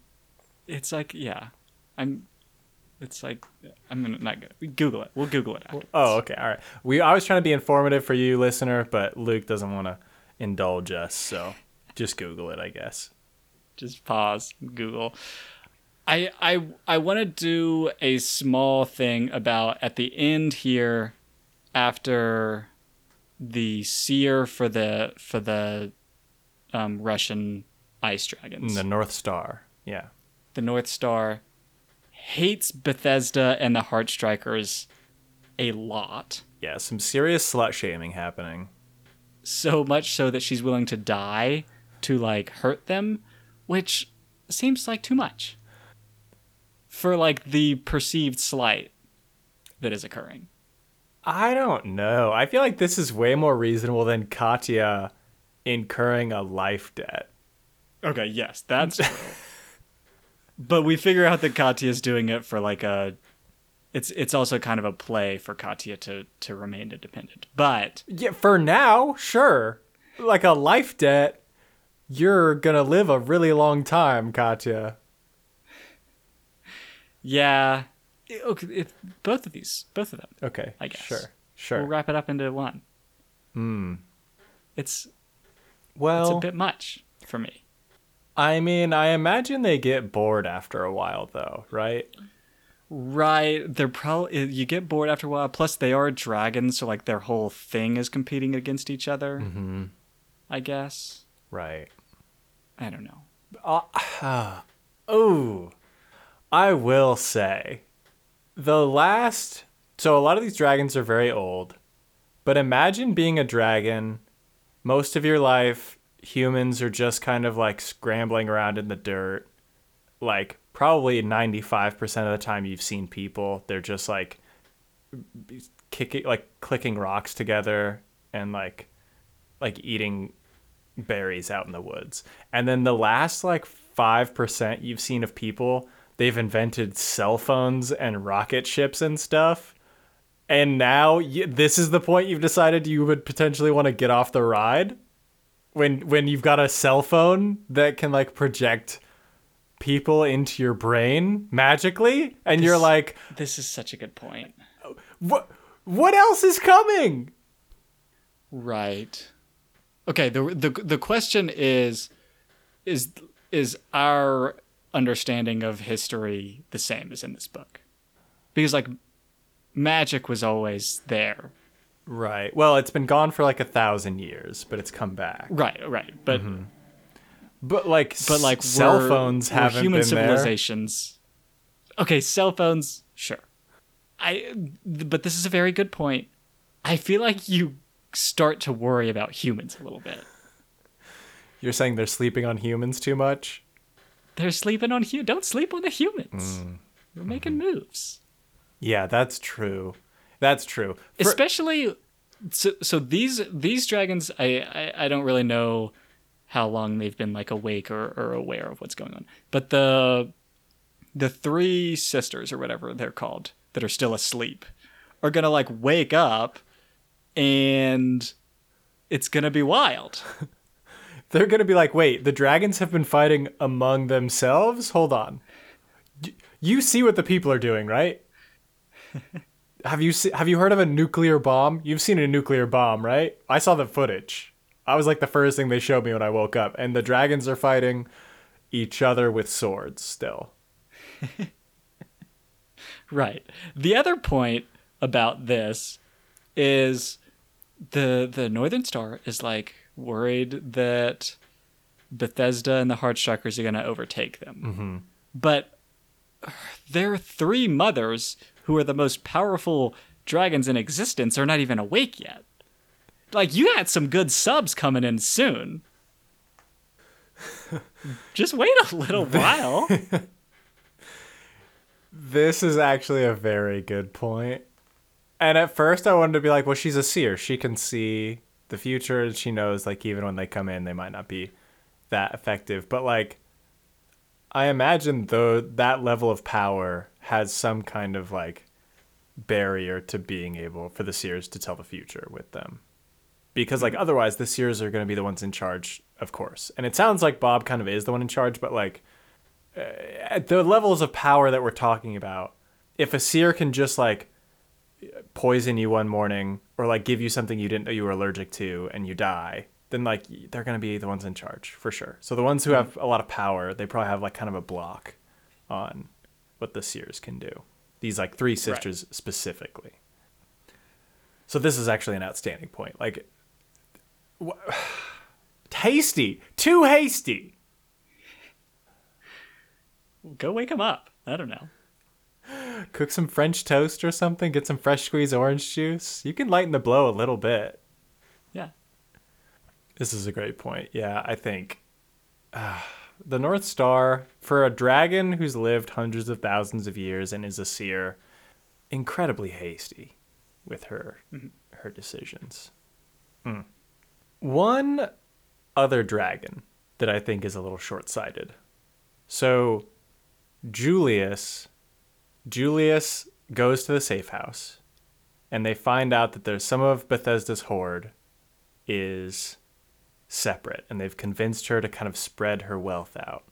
It's like, yeah. I'm. It's like, I'm gonna not gonna Google it. We'll Google it after. Oh, okay, all right. We I was trying to be informative for you, listener, but Luke doesn't want to indulge us, so just Google it, I guess. just pause, Google. I I I want to do a small thing about at the end here, after the seer for the for the um, Russian ice dragons, The North Star. Yeah. the North Star hates Bethesda and the Heartstrikers a lot. Yeah, some serious slut shaming happening. so much so that she's willing to die to like hurt them, which seems like too much for like the perceived slight that is occurring. I don't know. I feel like this is way more reasonable than Katya incurring a life debt. Okay, yes, that's. (laughs) but we figure out that Katya is doing it for like a it's it's also kind of a play for Katya to to remain independent. But Yeah, for now, sure. Like a life debt, you're gonna live a really long time, Katya. yeah, it- okay, it, both of these, both of them. Okay. I guess. Sure. Sure. We'll wrap it up into one. Hmm. It's well, it's a bit much for me. I mean, I imagine they get bored after a while, though, right? Right, they're probably you get bored after a while. Plus, they are dragons, so like their whole thing is competing against each other. Mm-hmm. I guess Right. I don't know. Uh, (sighs) oh, I will say, the last. So a lot of these dragons are very old, but imagine being a dragon. Most of your life, humans are just kind of like scrambling around in the dirt. Like probably ninety five percent of the time you've seen people, they're just like kicking, like clicking rocks together and like like eating berries out in the woods. And then the last like 5% you've seen of people, they've invented cell phones and rocket ships and stuff. And now y this is the point you've decided you would potentially want to get off the ride when when you've got a cell phone that can like project people into your brain magically and you're like This is such a good point. what what else is coming? Right. Okay. the the The question is, is is our understanding of history the same as in this book? Because like, magic was always there. Right. Well, it's been gone for like a thousand years, but it's come back. Right. Right. But But like, but like cell phones haven't human been there. civilizations. Okay, cell phones, sure. I but this is a very good point. I feel like you start to worry about humans a little bit. You're saying they're sleeping on humans too much? They're sleeping on you. Don't sleep on the humans. Mm. We're making Mm-hmm. moves. Yeah, that's true. That's true. For- Especially so so these these dragons I, I I don't really know how long they've been like awake or, or aware of what's going on. But the the three sisters or whatever they're called that are still asleep are gonna like wake up and it's gonna be wild. (laughs) they're going to be like, wait, the dragons have been fighting among themselves? Hold on. You see what the people are doing, right? (laughs) have you se- have you heard of a nuclear bomb? You've seen a nuclear bomb, right? I saw the footage. I was like the first thing they showed me when I woke up, and the dragons are fighting each other with swords still. (laughs) Right. The other point about this is the the Northern Star is like worried that Bethesda and the Heartstrikers are going to overtake them. Mm-hmm. But uh, their three mothers, who are the most powerful dragons in existence, are not even awake yet. Like you got some good subs coming in soon. (laughs) Just wait a little (laughs) while. This is actually a very good point. And at first I wanted to be like, well, she's a seer. She can see the future and she knows like even when they come in they might not be that effective. But like I imagine though that level of power has some kind of like barrier to being able for the seers to tell the future with them. Because like mm-hmm. otherwise the seers are going to be the ones in charge, of course. And it sounds like Bob kind of is the one in charge, but like uh, at the levels of power that we're talking about, if a seer can just like poison you one morning or like give you something you didn't know you were allergic to and you die, then like they're gonna be the ones in charge for sure. So the ones who mm-hmm. have a lot of power, they probably have like kind of a block on what the seers can do. These like three sisters specifically. So this is actually an outstanding point. Like, wh- hasty, (sighs) too hasty. Go wake him up. I don't know. (gasps) Cook some French toast or something. Get some fresh squeezed orange juice. You can lighten the blow a little bit. Yeah. This is a great point. Yeah, I think uh, (sighs) the North Star, for a dragon who's lived hundreds of thousands of years and is a seer, incredibly hasty with her her decisions. Mm. One other dragon that I think is a little short sighted. So Julius Julius goes to the safe house and they find out that there's some of Bethesda's hoard is separate and they've convinced her to kind of spread her wealth out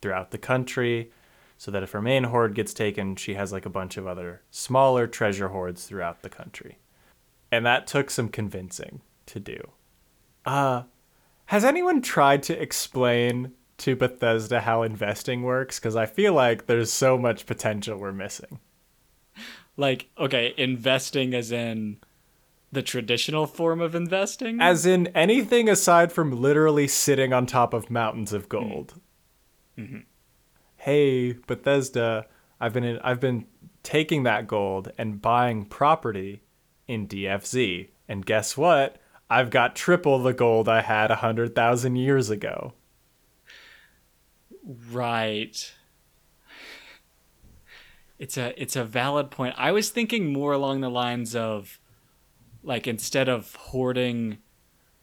throughout the country so that if her main hoard gets taken she has like a bunch of other smaller treasure hoards throughout the country. And that took some convincing to do. Uh has anyone tried to explain to Bethesda how investing works? Cuz I feel like there's so much potential we're missing. Like, okay, investing as in the traditional form of investing? as in anything aside from literally sitting on top of mountains of mm-hmm. gold. Mm-hmm. Hey, Bethesda, I've been in, I've been taking that gold and buying property in DFZ, and guess what? I've got triple the gold I had a hundred thousand years ago. Right. It's a it's a valid point. I was thinking more along the lines of like instead of hoarding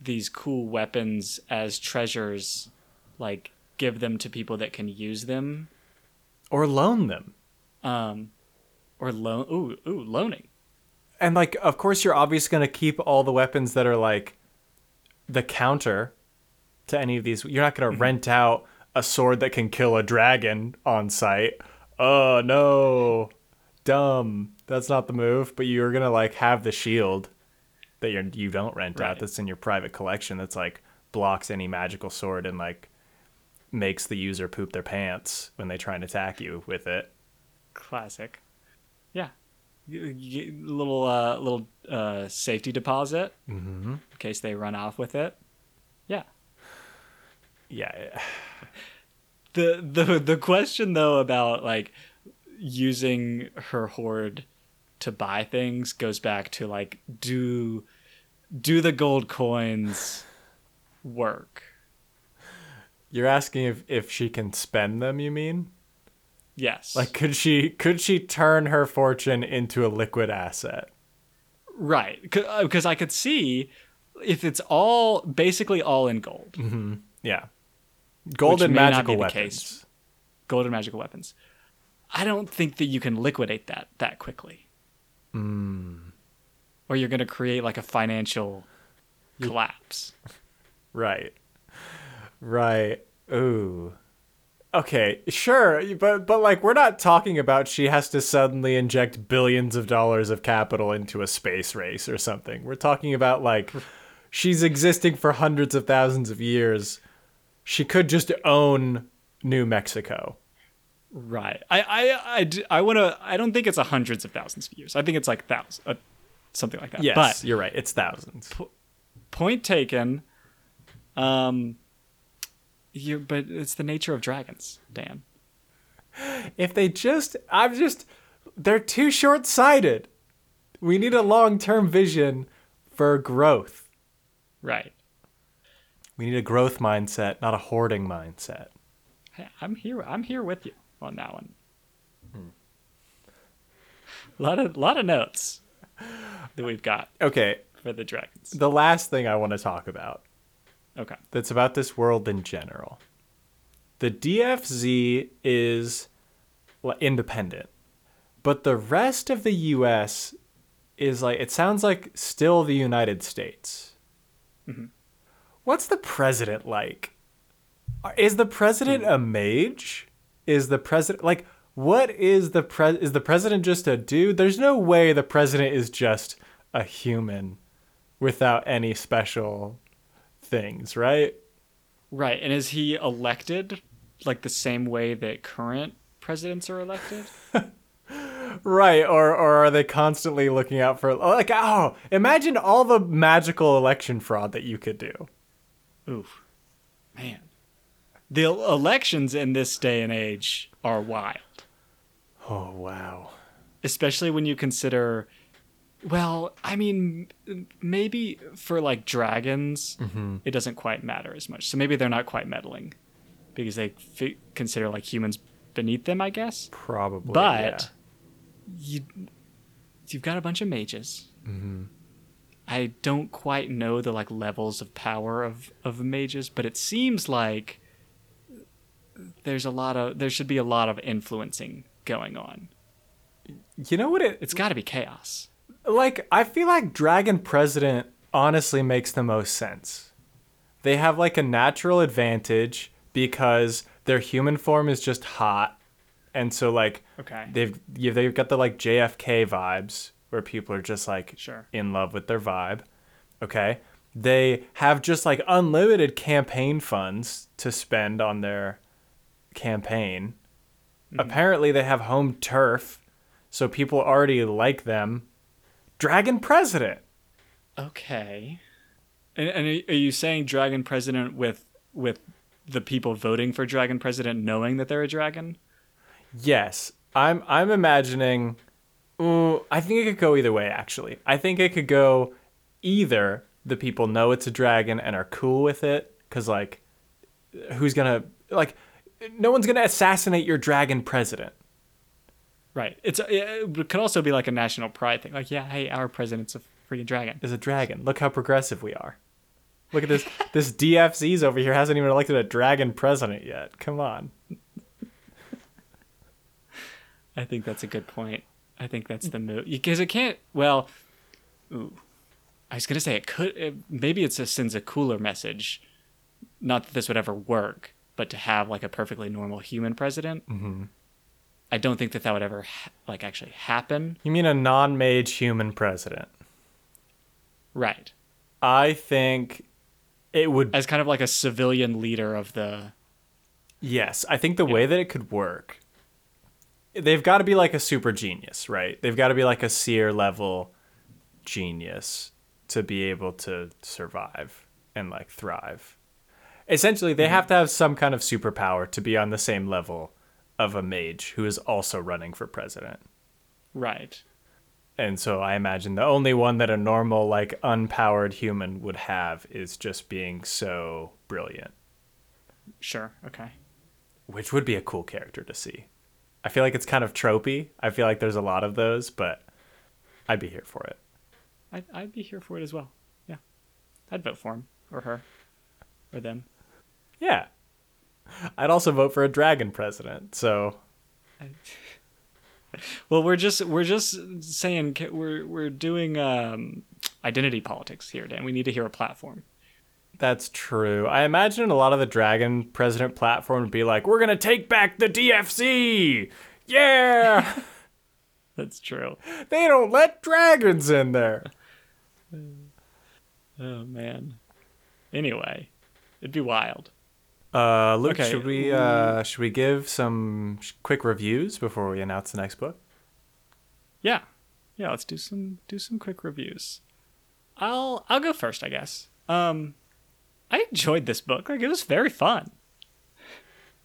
these cool weapons as treasures, like give them to people that can use them. Or loan them. Um or loan ooh ooh loaning. And like of course you're obviously gonna keep all the weapons that are like the counter to any of these. You're not gonna rent out a sword that can kill a dragon on sight. Oh no. Dumb. That's not the move. But you're gonna like have the shield that you're you don't rent Right. out that's in your private collection that's like blocks any magical sword and like makes the user poop their pants when they try and attack you with it. Classic. Yeah. Little uh little uh safety deposit Mm-hmm. in case they run off with it. Yeah. Yeah. (sighs) the the the question though about like using her hoard to buy things goes back to like do do the gold coins work You're asking if, if she can spend them, you mean? yes Like could she could she turn her fortune into a liquid asset? right because uh, i could see if it's all basically all in gold mm-hmm. Yeah. Gold and magical weapons. case. gold and magical weapons i don't think that you can liquidate that that quickly hmm. Or you're going to create like a financial collapse Right. Right. Ooh. Okay, sure, but but like we're not talking about she has to suddenly inject billions of dollars of capital into a space race or something. We're talking about like she's existing for hundreds of thousands of years. She could just own New Mexico. Right. I I I, I want to. I don't think it's a hundreds of thousands of years. I think it's like thousands, something like that. Yes, But you're right. It's thousands. point taken. Um. You, but it's the nature of dragons, Dan. If they just I'm just they're too short-sighted. We need a long-term vision for growth. Right. We need a growth mindset, not a hoarding mindset. Hey, I'm here. I'm here with you on that one. A lot of lot of notes (laughs) that we've got Okay, for the dragons. the last thing I want to talk about Okay. that's about this world in general. The DFZ is independent, but the rest of the US is like, it sounds like still the United States. Mm-hmm. What's the president like? Is the president hmm. a mage? Is the president like what is the pre is the president just a dude? There's no way the president is just a human without any special things, right? Right. And is he elected like the same way that current presidents are elected? (laughs) Right, or or are they constantly looking out for oh, like oh, imagine all the magical election fraud that you could do. Oof. Man. The elections in this day and age are wild. Oh wow. Especially when you consider well, I mean maybe for like dragons it doesn't quite matter as much. So maybe they're not quite meddling because they fi- consider like humans beneath them, I guess. Probably. But you you've got a bunch of mages. Mm-hmm. I don't quite know the like levels of power of of mages, but it seems like there's a lot of there should be a lot of influencing going on. You know what it It's got to be chaos. like I feel like Dragon President honestly makes the most sense. They have like a natural advantage because their human form is just hot. And so like Okay. they've they've got the like JFK vibes where people are just like Sure. in love with their vibe. Okay? They have just like unlimited campaign funds to spend on their campaign. Mm-hmm. Apparently they have home turf, so people already like them. Dragon President. Okay. And, and are you saying dragon president with with the people voting for dragon president knowing that they're a dragon? Yes, I'm. I'm imagining. Ooh, I think it could go either way. Actually, I think it could go either the people know it's a dragon and are cool with it, because like, who's gonna like? No one's gonna assassinate your dragon president. Right. It's uh, it could also be like a national pride thing. Like, yeah, hey, our president's a freaking dragon. Is a dragon. Look how progressive we are. Look at this. (laughs) this DFZ's over here hasn't even elected a dragon president yet. Come on. I think that's a good point. I think that's the move because it can't. Well, ooh, I was gonna say it could. It, maybe it just sends a cooler message. Not that this would ever work, but to have like a perfectly normal human president. Mm-hmm. I don't think that that would ever ha- like actually happen. You mean a non-mage human president? Right. I think it would As kind of like a civilian leader of the. Yes, I think the way that it could work, they've got to be like a super genius, right? They've got to be like a seer level genius to be able to survive and like thrive. Essentially, they mm-hmm. have to have some kind of superpower to be on the same level of a mage who is also running for president. Right. And so I imagine the only one that a normal, like, unpowered human would have is just being so brilliant. Sure. Okay. which would be a cool character to see. I feel like it's kind of tropey. I feel like there's a lot of those, but I'd be here for it. I'd, I'd be here for it as well. Yeah. I'd vote for him or her or them. Yeah. I'd also vote for a dragon president. So, (laughs) Well, we're just we're just saying we're we're doing um, identity politics here, Dan. We need to hear a platform. that's true. I imagine a lot of the dragon president platform would be like, "We're going to take back the DFZ." Yeah. (laughs) That's true. they don't let dragons in there. Oh man. Anyway, it'd be wild. Uh, Luke, Okay. should we uh should we give some sh- quick reviews before we announce the next book? Yeah, yeah. Let's do some do some quick reviews. I'll I'll go first, I guess. Um, I enjoyed this book. Like it was very fun.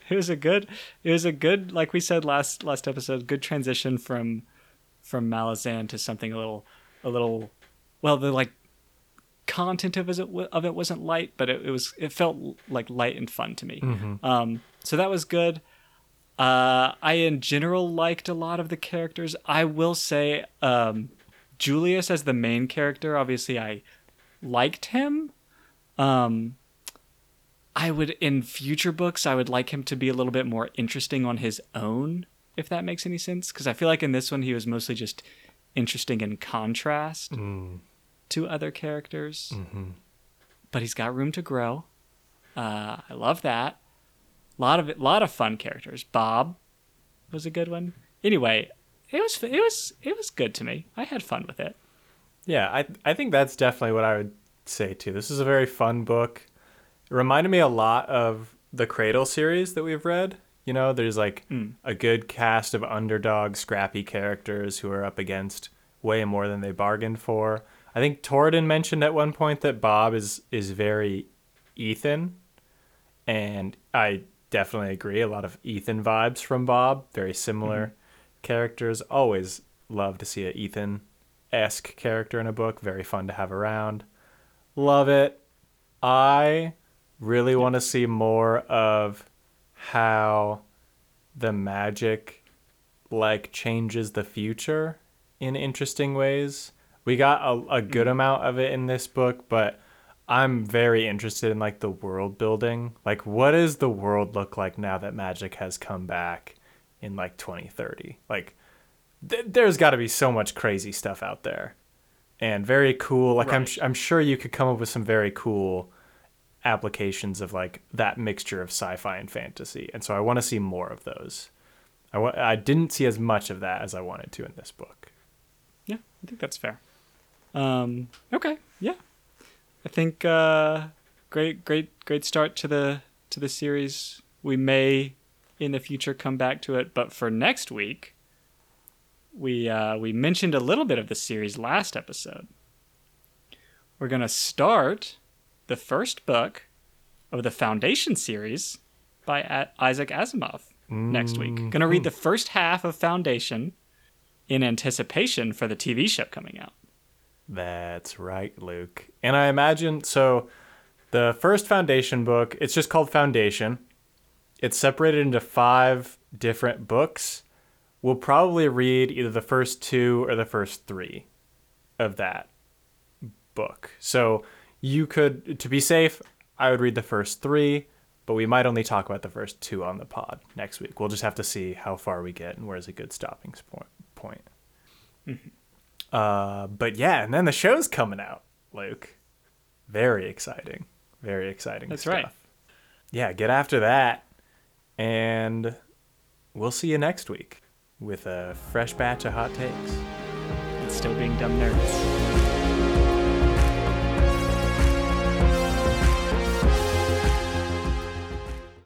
It was a good. It was a good, like we said last last episode, good transition from from Malazan to something a little a little. Well, the like content of it of it wasn't light, but it, it was it felt like light and fun to me. Um, so that was good. Uh, I in general liked a lot of the characters. I will say, um, Julius as the main character, obviously I liked him. Um, I would in future books I would like him to be a little bit more interesting on his own, if that makes any sense. Because I feel like in this one he was mostly just interesting in contrast to other characters. But he's got room to grow. Uh, I love that. lot of lot of fun characters. Bob was a good one. Anyway, it was it was it was good to me. I had fun with it. Yeah, I I think that's definitely what I would say too. This is a very fun book. It reminded me a lot of the Cradle series that we've read. You know, there's like Mm. a good cast of underdog, scrappy characters who are up against way more than they bargained for. I think Torridon mentioned at one point that Bob is is very Eithan, and I definitely agree. A lot of Eithan vibes from Bob. Very similar mm-hmm. characters. Always love to see an Eithan esque character in a book. Very fun to have around. Love it. I really want to see more of how the magic like changes the future in interesting ways. We got a, a good mm. amount of it in this book, but I'm very interested in like the world building. Like what does the world look like now that magic has come back in like 2030? Like th- there's got to be so much crazy stuff out there. And very cool. Like I'm Right. I'm sure you could come up with some very cool applications of like that mixture of sci-fi and fantasy. And so I want to see more of those. I didn't see as much of that as I wanted to in this book. Yeah, I think that's fair. Um, okay, yeah. I think uh, great, great, great start to the to the series. We may in the future come back to it, but for next week, we uh, we mentioned a little bit of the series last episode. We're gonna start the first book of the Foundation series by A- Isaac Asimov next week. Gonna read the first half of Foundation in anticipation for the TV show coming out. That's right, Luke. And I imagine so the first Foundation book, it's just called Foundation. It's separated into 5 different books. We'll probably read either the first 2 or the first 3 of that book. So you could to be safe, I would read the first 3, but we might only talk about the first 2 on the pod next week. We'll just have to see how far we get and where's a good stopping point point. Uh, but yeah, and then the show's coming out, Luke. Very exciting. Very exciting. That's stuff. right. Yeah, get after that. And we'll see you next week with a fresh batch of hot takes. It's still being dumb nerds.